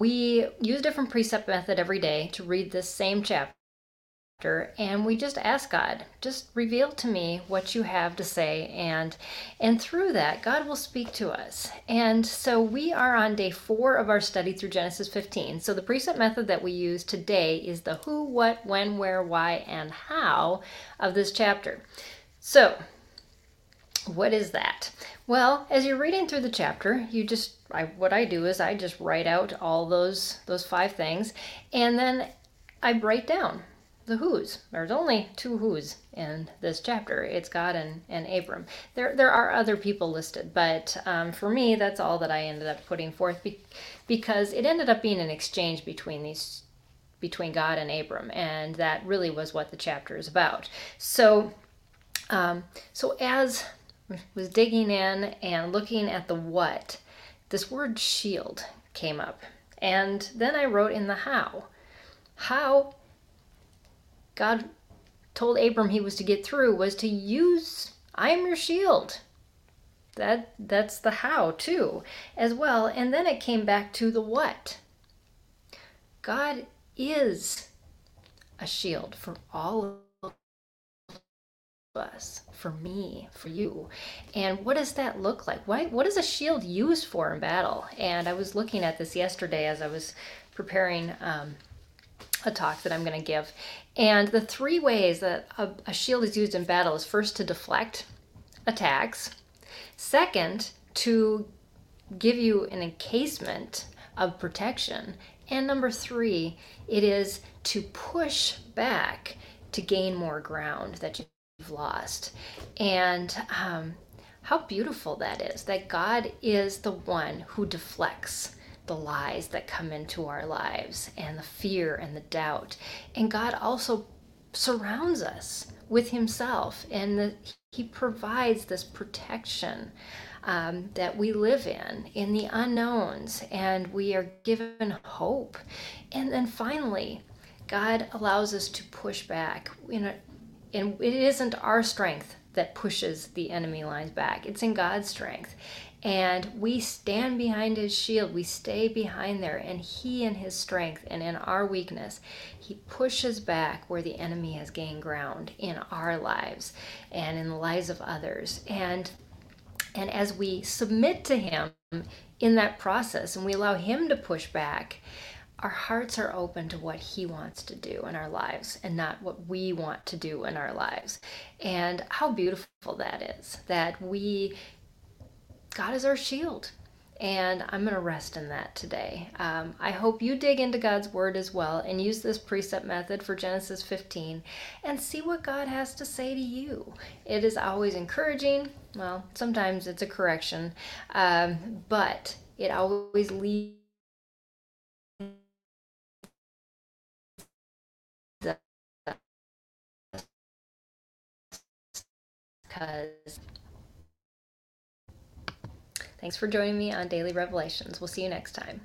we use a different precept method every day to read this same chapter and we just ask God, just reveal to me what you have to say and and through that God will speak to us. And so we are on day 4 of our study through Genesis 15. So the precept method that we use today is the who, what, when, where, why and how of this chapter. So, what is that? Well, as you're reading through the chapter, you just I, what I do is I just write out all those those five things and then I write down the who's. There's only two who's in this chapter. It's God and, and Abram. There, there are other people listed, but um, for me, that's all that I ended up putting forth be- because it ended up being an exchange between these between God and Abram, and that really was what the chapter is about. So, um, so as was digging in and looking at the what, this word shield came up, and then I wrote in the how. How God told Abram he was to get through was to use I am your shield. That that's the how too as well. And then it came back to the what. God is a shield for all us, for me, for you. And what does that look like? Why, what is a shield used for in battle? And I was looking at this yesterday as I was preparing um, a talk that I'm going to give. And the three ways that a, a, shield is used in battle is first to deflect attacks, second, to give you an encasement of protection, and number three, it is to push back to gain more ground that you've lost. And um, how beautiful that is that God is the one who deflects the lies that come into our lives and the fear and the doubt. And God also surrounds us with Himself, and the, He provides this protection um, that we live in, in the unknowns, and we are given hope. And then finally, God allows us to push back. You know, and it isn't our strength that pushes the enemy lines back. It's in God's strength. And we stand behind his shield. We stay behind there. And he, in his strength and in our weakness, he pushes back where the enemy has gained ground in our lives and in the lives of others. And and as we submit to him in that process and we allow him to push back, our hearts are open to what he wants to do in our lives and not what we want to do in our lives. And how beautiful that is that we God is our shield. And I'm going to rest in that today. Um, I hope you dig into God's Word as well and use this precept method for Genesis 15 and see what God has to say to you. It is always encouraging. Well, sometimes it's a correction, um, but it always leads because Thanks for joining me on Daily Revelations. We'll see you next time.